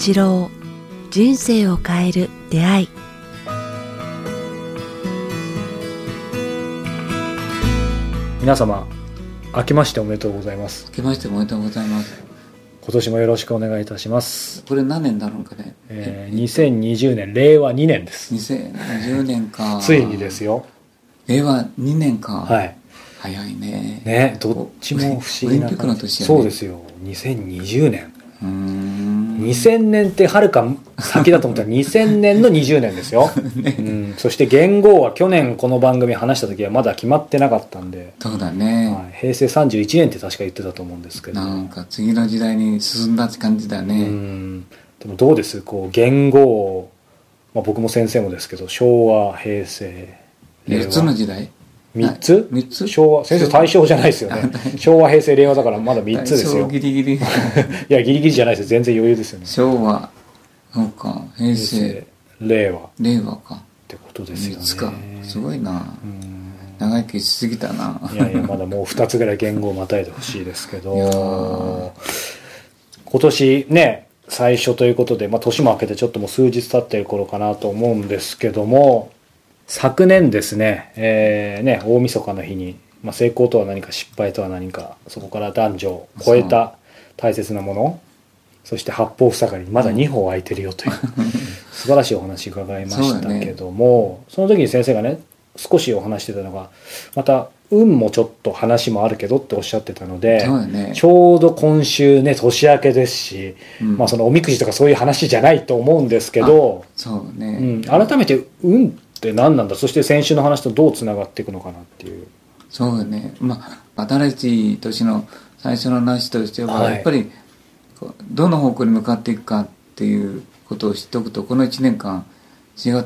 一郎人生を変える出会い。皆様明けましておめでとうございます。明けましておめでとうございます。今年もよろしくお願いいたします、これ何年だろうかね。えー、2020年令和2年です。2020年か。ついにですよ。令和2年か。はい。早いね。ねどっちも不思議オリンなピックの年やね。そうですよ。2020年。うーん2000年ってはるか先だと思った。ら2000年の20年ですよ、うん、そして元号は去年この番組話した時はまだ決まってなかったんで、そうだね、はい、平成31年って確か言ってたと思うんですけど。なんか次の時代に進んだって感じだうね、ん。でもどうです？こう元号、まあ、僕も先生もですけど昭和平成令4つの和時代？3つ？三つ？昭和。先生大正じゃないですよね。昭和平成令和だからまだ3つですよ。ギリギリいやギリギリじゃないですよ。全然余裕ですよね。昭和。そうか。平成。令和。っ令和か。てことですよね。3つか。すごいな。うん。長生きしすぎたな。いやいやまだもう2つぐらい言語をまたいでほしいですけど。今年ね最初ということで、まあ、年も明けてちょっともう数日経ってる頃かなと思うんですけども昨年ですね,、えーね大晦日の日に、まあ、成功とは何か失敗とは何かそこから男女を超えた大切なものそして八方塞がりまだ2歩空いてるよという 素晴らしいお話伺いましたけどもそ,、の時に先生がね少しお話してたのがまた運もちょっと話もあるけどっておっしゃってたのでね。ちょうど今週ね年明けですし、うん。まあ、そのおみくじとかそういう話じゃないと思うんですけど、そうね、うん、改めて運って何なんだそして先週の話とどうつながっていくのかなっていう。そうだね。まあ新しい年の最初の話としては、はい。やっぱりどの方向に向かっていくかっていうことを知っておくとこの1年間違っ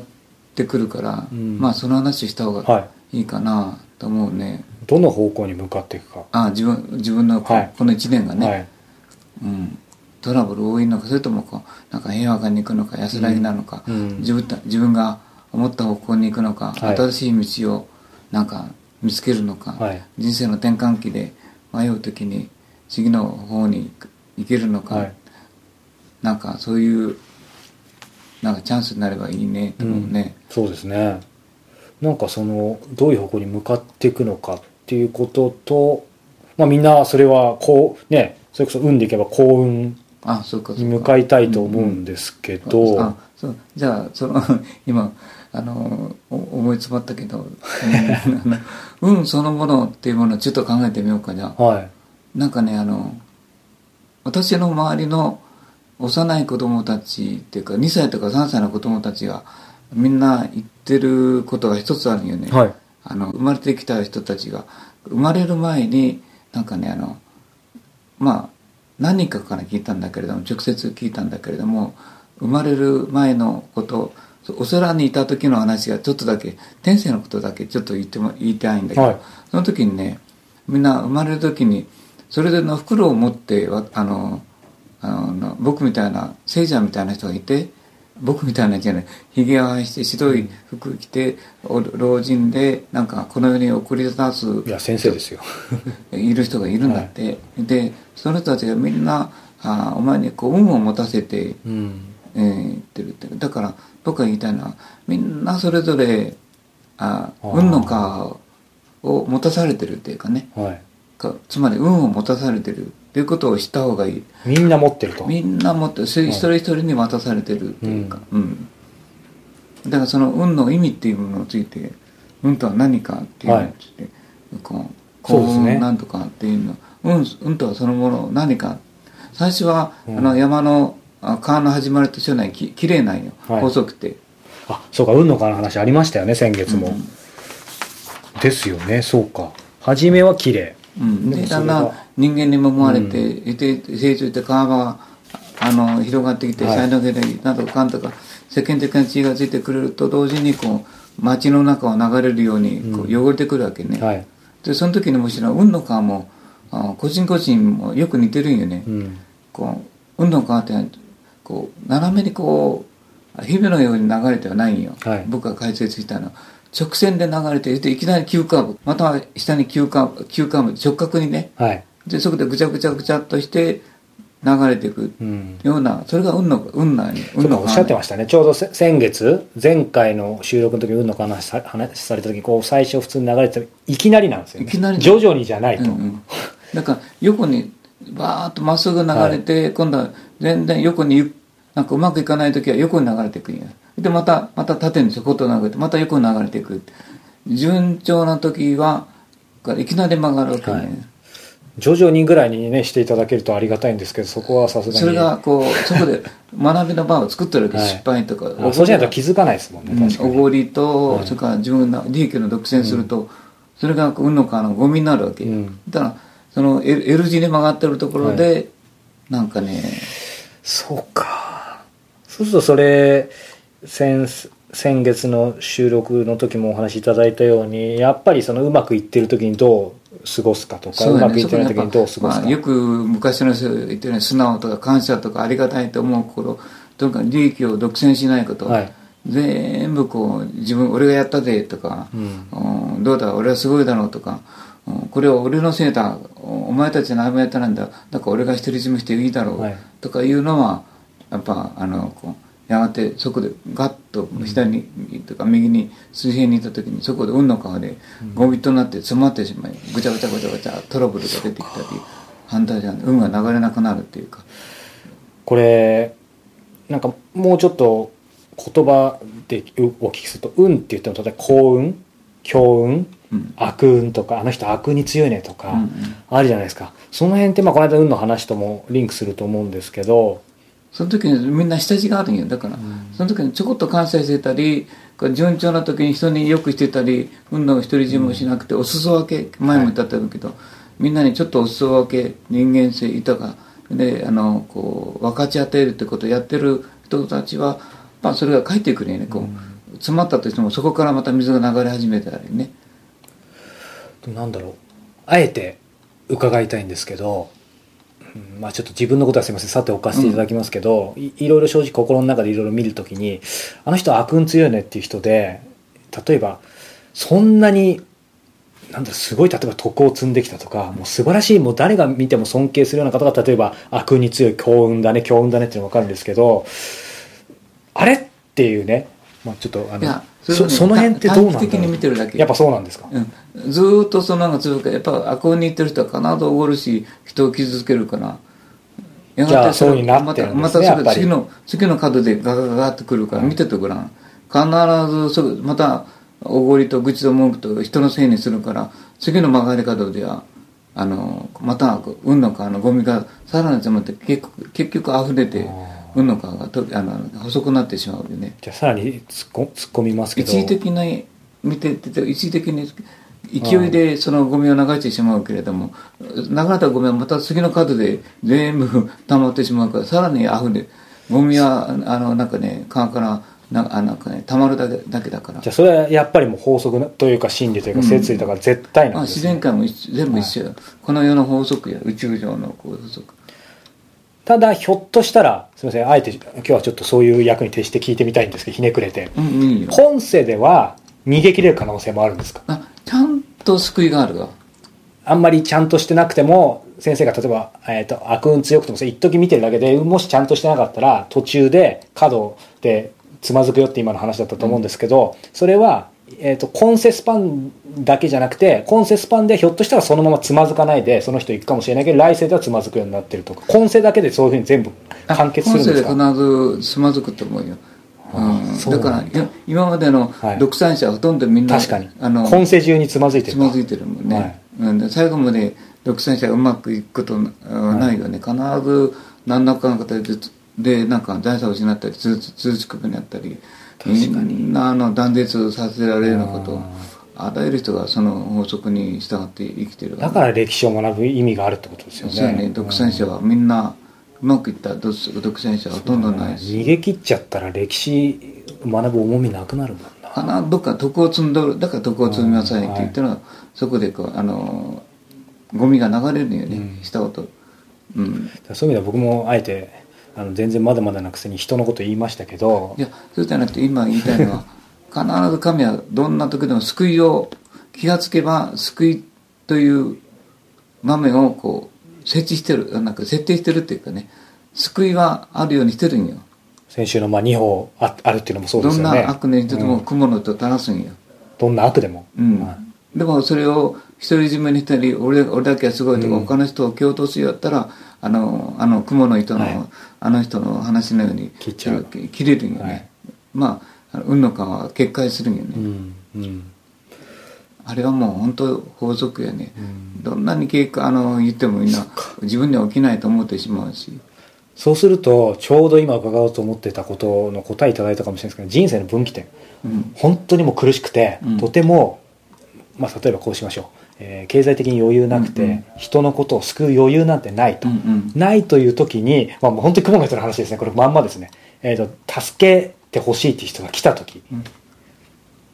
てくるから、うん。まあその話をした方がはい。いいかなと思うね、どの方向に向かっていくか。あ自分自分のこ,、の1年がね、はい。うん、トラブル多いのかそれともこうなんか平和に行くのか安らぎなのか、うん。自分た自分が思った方向に行くのか、はい。新しい道をなんか見つけるのか、はい。人生の転換期で迷う時に次の方に行けるのか、はい。なんかそういうなんかチャンスになればいいねと思うね、そうですね。なんかそのどういう方向に向かっていくのかっていうことと、まあみんなそれはこうね、それこそ運でいけば幸運あそうかそうか。に向かいたいと思うんですけど、あそう。じゃあその 今あのお思い詰まったけど、運そのものっていうものをちょっと考えてみようかじゃあはい。なんかねあの私の周りの幼い子供たちっていうか2歳とか3歳の子供たちがみんな言ってることが一つあるよね、はい。あの生まれてきた人たちが。生まれる前になんかねあのまあ何人かから聞いたんだけれども直接聞いたんだけれども生まれる前のことお空にいた時の話がちょっとだけ天性のことだけちょっと言っても言いたいんだけど、はい。その時にねみんな生まれる時にそれぞれの袋を持ってわあのあの僕みたいな聖者みたいな人がいて僕みたいなじゃないひげを生やして白い服着て、お老人でなんかこの世に送り出すいや先生ですよ。いる人がいるんだって、でその人たちがみんなあお前にこう運を持たせて、うん。えー言ってるって。だから僕が言いたいのはみんなそれぞれあ運の川を持たされてるっていうかね。はい。かつまり運を持たされてるっていうことを知った方がいい。みんな持ってると。みんな持ってる一人一人に渡されてるっていうか、うん。だからその運の意味っていうものについて運とは何かっていうのについ。て、こう幸そうですね。運なんとかっていうの。運運とはそのもの何か。最初は、うん。あの山のあ川の始まりと一緒ないききれいなんよ、はい。細くて、あ、そうか、運の川の話ありましたよね、先月も。うん。ですよね、そうか。初めは綺麗。うん、でだんだん人間にもまれて、いて成長して川があの広がってきてはい。才能がなんとかかんとか世間的な血がついてくれると同時にこう街の中を流れるようにこう汚れてくるわけね、はい。でその時にむしろ運の川もあ個人個人もよく似てるんよね、うん。こう運の川ってこう斜めにこう日々のように流れてはないんよ、はい。僕が解説したの。は直線で流れてでいきなり急カーブ。または下に急カーブ急カーブ。直角にね。はい。でそこでぐちゃぐちゃぐちゃっとして流れていく。うん。ような、それが運の運な運のおっしゃってましたね。ちょうどせ先月前回の収録の時に運の話さ話された時こう最初普通に流れてたいきなりなんですよね。いきなり徐々にじゃないと、うんうん、だから横にバーッとまっすぐ流れて、今度は全然横にゆなんかうまくいかない時は横に流れていくんや。でまたまた縦にちょこっと流れてまた横に流れていく。順調な時はいきなり曲がるわけね、はい。徐々にぐらいにねしていただけるとありがたいんですけどそこはさすがに。それがこうそこで学びの場を作ってるわけ、はい。失敗とか。あそうしないと気づかないですもんねうん。確かに、おごりと、はいそれから自分の利益の独占すると、それが運の川のゴミになるわけ、うん。だからその L, L 字に曲がってるところで、なんかねそうか。そうするとそれ先先月の収録の時もお話しいただいたようにやっぱりそのうまくいってる時にどう過ごすかとかう,、そうだまくいってない時にどう過ごすか、まあ、よく昔の人が言ってるように素直とか感謝とかありがたいと思う心とにかく利益を独占しないこと、はい。全部こう自分俺がやったぜとか、うん。うんどうだ俺はすごいだろうとか、うんこれは俺のせいだ。お前たち何もやってないんだ。だから俺が独り占めしていいだろう、はい。とかいうのはやっぱあのこうやがてそこでガッと左に、とか右に水平にいた時にそこで運の川でゴミとなって詰まってしまいぐちゃぐちゃぐちゃぐちゃトラブルが出てきたり反対じゃん運が流れなくなるっていうか。これなんかもうちょっと言葉でお聞きすると「運」って言っても例えば幸運？強運うん。悪運とかあの人悪に強いねとか、うんうん。あるじゃないですか。その辺ってまあこの間運の話ともリンクすると思うんですけどその時にみんな下地があるんよだから、その時にちょこっと感謝してたり順調な時に人によくしてたり運の独り占めもしなくて、お裾分け前も言ったんだけど、みんなにちょっとお裾分け人間性豊かであのこう分かち合っているってことをやってる人たちは、まあ、それが返ってくるよねこう、詰まったとしてもそこからまた水が流れ始めたりね。なんだろう。あえて伺いたいんですけど、うんまあちょっと自分のことはすいません。さておかせていただきますけど、いいろいろ正直心の中でいろいろ見るときにあの人は悪運強いねっていう人で例えばそんなになんだろうすごい例えば徳を積んできたとかもう素晴らしいもう誰が見ても尊敬するような方が例えば悪運に強い強運だね強運だねっていうのが分かるんですけどあれっていうね、まあ、ちょっとあのそその辺ってどうなん的に見てるだけ。やっぱそうなんですか、うん、ずーっとそのなんか続くやっぱ悪運に行ってる人は必ずおごるし人を傷つけるから。やがてそうになってるんまたまたそれ次の次の角でガガガガってくるから見ててごらん必ずそれまたおごりと愚痴と文句と人のせいにするから次の曲がり角ではあのまた運の川のゴミがさらに詰まって結局結局溢れて運の川がとあの細くなってしまうよね。じゃあさらに突っこ突っ込みますけど。一時的に見てて一時的に勢いでそのゴミを流してしまうけれども流れたゴミはまた次の角で全部溜まってしまうからさらに溢れゴミはあのなんかね川からなあなんかね溜まるだけだけだから。じゃあそれはやっぱりもう法則というか真理というか摂理だから絶対まあ、なんです、ね。自然界も全部一緒よ、この世の法則や宇宙上の法則ただひょっとしたらすみませんあえて今日はちょっとそういう役に徹して聞いてみたいんですけどひねくれて。うんいいよ今世では逃げ切れる可能性もあるんですか？あちゃんと救いがあるわ。あんまりちゃんとしてなくても先生が例えば、えー、と悪運強くても一時見てるだけでもしちゃんとしてなかったら途中で角でつまずくよって今の話だったと思うんですけど、それは、えー、と今世スパンだけじゃなくて今世スパンでひょっとしたらそのままつまずかないでその人行くかもしれないけど来世ではつまずくようになってるとか。今世だけでそういうふうに全部完結するんですか？今世で必ずつまずくと思うよ、うん、だ。からい今までのはい。独裁者はほとんどみんな、確かに。あの今世中につまずいてるつまずいてるもんね、はい。うん、で最後まで独裁者がうまくいくことはないよね、必ず何らかの形ででなんか財産を失ったり通通知区になったりみんなあの断絶させられるようなこと。あらゆる人がその法則に従って生きてるだから歴史を学ぶ意味があるってことですよね。そうやね。独裁者はみんなうまくいった独独裁者はほとんどないし逃げ切っちゃったら歴史学ぶ重みなくなるもんな。かなどっか徳を積んどるだから徳を積みなさいって言ったら、そこでこうあのゴミが流れるよね、したこと。うん。そういう意味では僕もあえてあの全然まだまだなくせに人のこと言いましたけどいやそうじゃなくて今言いたいのは必ず神はどんな時でも救いを気がつけば救いという場面をこう設置してるなんか設定してるっていうかね救いはあるようにしてるんよ先週のまあ2法ああるっていうのもそうでどんすよね。な悪の人でもうん雲の糸を垂らすんよ、どんな悪でも、うん。はい。でもそれを独り占めにしたり俺俺だけはすごいとか、うん。他の人を蹴落とすようやったらあのあの雲の糸の、はい。あの人の話のように切っちゃう。切切れるんよね、はい。まあ運の川は決壊するんよね、うんうん。あれはもう本当法則やね、ん。どんなに経過あの言ってもみんな自分には起きないと思ってしまうし。そうするとちょうど今伺おうと思ってたことの答えいただいたかもしれないですけど人生の分岐点。うん。本当にもう苦しくて、うん。とても、まあ、例えばこうしましょう、えー経済的に余裕なくて、うんうん。人のことを救う余裕なんてないと、うんうん。ないという時に、まあ、本当に雲の人の話ですね。これまんまですね、えー、と助けてほしいっていう人が来た時、うん。っ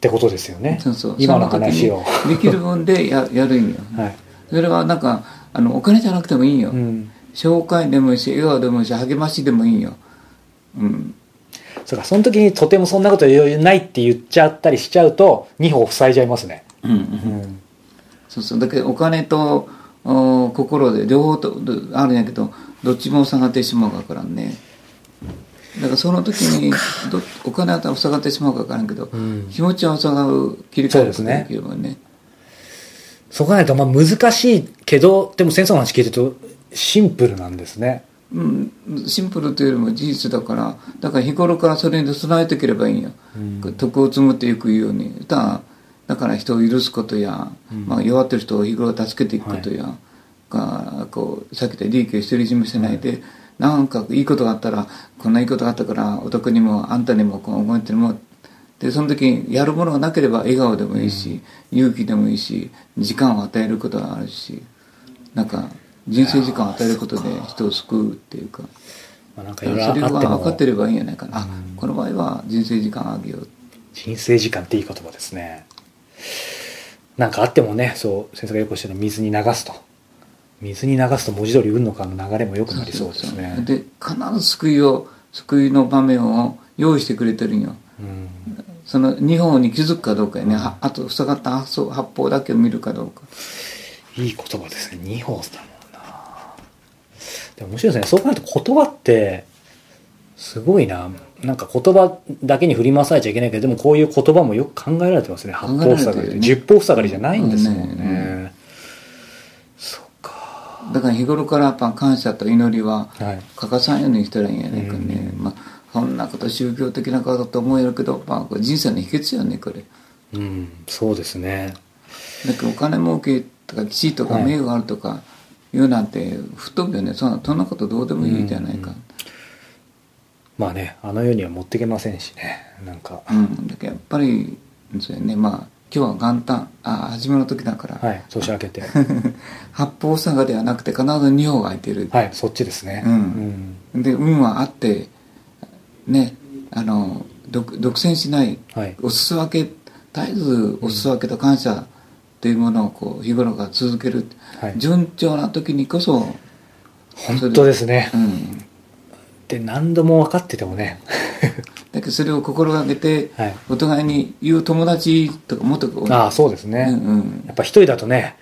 てことですよね。そうそう。今のそ話をできる分でや やるんよ。はい、それはなんかあのお金じゃなくてもいいんよ、うん、紹介でもいいし笑顔でもいいし励ましでもいいんよ。うん。そうかその時にとてもそんなこと余裕ないって言っちゃったりしちゃうと2歩塞いじゃいますね、うんうん。うんそうそう。だけどお金とお心で両方とどあるんやけどどっちも下がってしまうからね。だからその時にどお金は下がってしまうか分からんけど、ん。気持ちは下がる切り替えることができればね。そこがないとまあ難しいけどでも先生の話聞いてるとシンプルなんですね。うん、シンプルというよりも事実だからだから日頃からそれに備えていければいいんよ、徳を積むっていくように。だだから人を許すことや、まあ、弱ってる人を日頃助けていくことや、がこうさっき言った利益を独り占めせないで、なんかいいことがあったらこんないいことがあったからお宅にもあんたにもこう思ってもでその時にやるものがなければ笑顔でもいいし、勇気でもいいし時間を与えることがあるしなんか人生時間を与えることで人を救うっていうか。まあ、なんかそれいろいろあってが分かってもればいいんじゃないかな、あこの場合は人生時間あげよう。人生時間っていい言葉ですねなんかあってもねそう先生がよくおっしゃる水に流すと。水に流すと文字通り運の川の流れも良くなりそうですね。で必ず救いを救いの場面を用意してくれてるんよ。うん。その2本に気づくかどうかやね、はあと塞がった発想発砲だけを見るかどうか。いい言葉ですね。二歩だもんな。でも面白いですね。そう考えると言葉ってすごいな。なんか言葉だけに振り回されちゃいけないけどでもこういう言葉もよく考えられてますね。八方塞がり十方塞がりじゃないんですもんね,、うん。ねそっか。だから日頃からやっぱ感謝と祈りははい。欠かさんようにしたらいいんやねんかね、まあそんなこと宗教的なことだと思えるけど、まあ、これ人生の秘訣やねこれ。うんそうですね。だけどお金儲けとか地位とかはい。名誉があるとか言うなんて吹っ飛ぶよね。そんなそんなことどうでもいいじゃないかまあねあの世には持ってけませんしね。なんか。うん、だけどやっぱりそうやね。まあ今日は元旦。あ初めの時だから、はい年明けて。八方塞ではなくて必ず二方が空いてる、はいそっちですね。うん。で運はあってねあの独独占しないうんはい。お裾分け絶えずお裾分けと感謝というものをこう日頃から続ける、はい。順調な時にこそ本当ですね。うんで何度も分かっててもね。だけどそれを心がけて、はい。お互いに言う友達とかもっとこうああそうですね、うんうん。やっぱ一人だとね。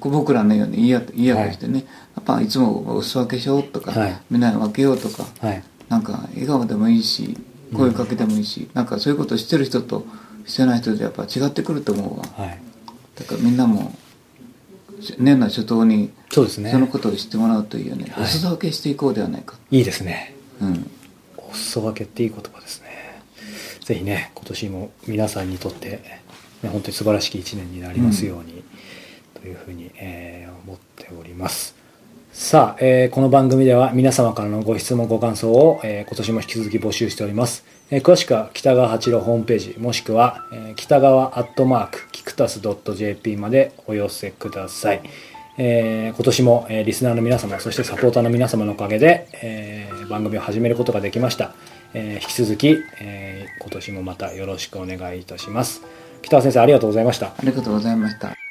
僕らのように言い合言い合い。してね、やっぱいつもお裾分けしようとか、はい。みんなに分けようとかはい。なんか笑顔でもいいし声かけてもいいし、なんかそういうことをしてる人としてない人でやっぱ違ってくると思うわ。はい。だからみんなも年内初頭にそうですね。そのことを知ってもらうといいよね、はい。お裾分けしていこうではないか。いいですねうん。お裾分けっていい言葉ですね。ぜひね今年も皆さんにとって、ね、本当に素晴らしき一年になりますように、というふうに、えー思っております。さあ、えーこの番組では皆様からのご質問ご感想を、えー今年も引き続き募集しております、えー詳しくは北川八郎ホームページもしくは、えー北川アットマークキクタス .jp までお寄せください。えー今年も、えーリスナーの皆様そしてサポーターの皆様のおかげで、えー番組を始めることができました、えー引き続き、えー今年もまたよろしくお願いいたします。北川先生ありがとうございました。ありがとうございました。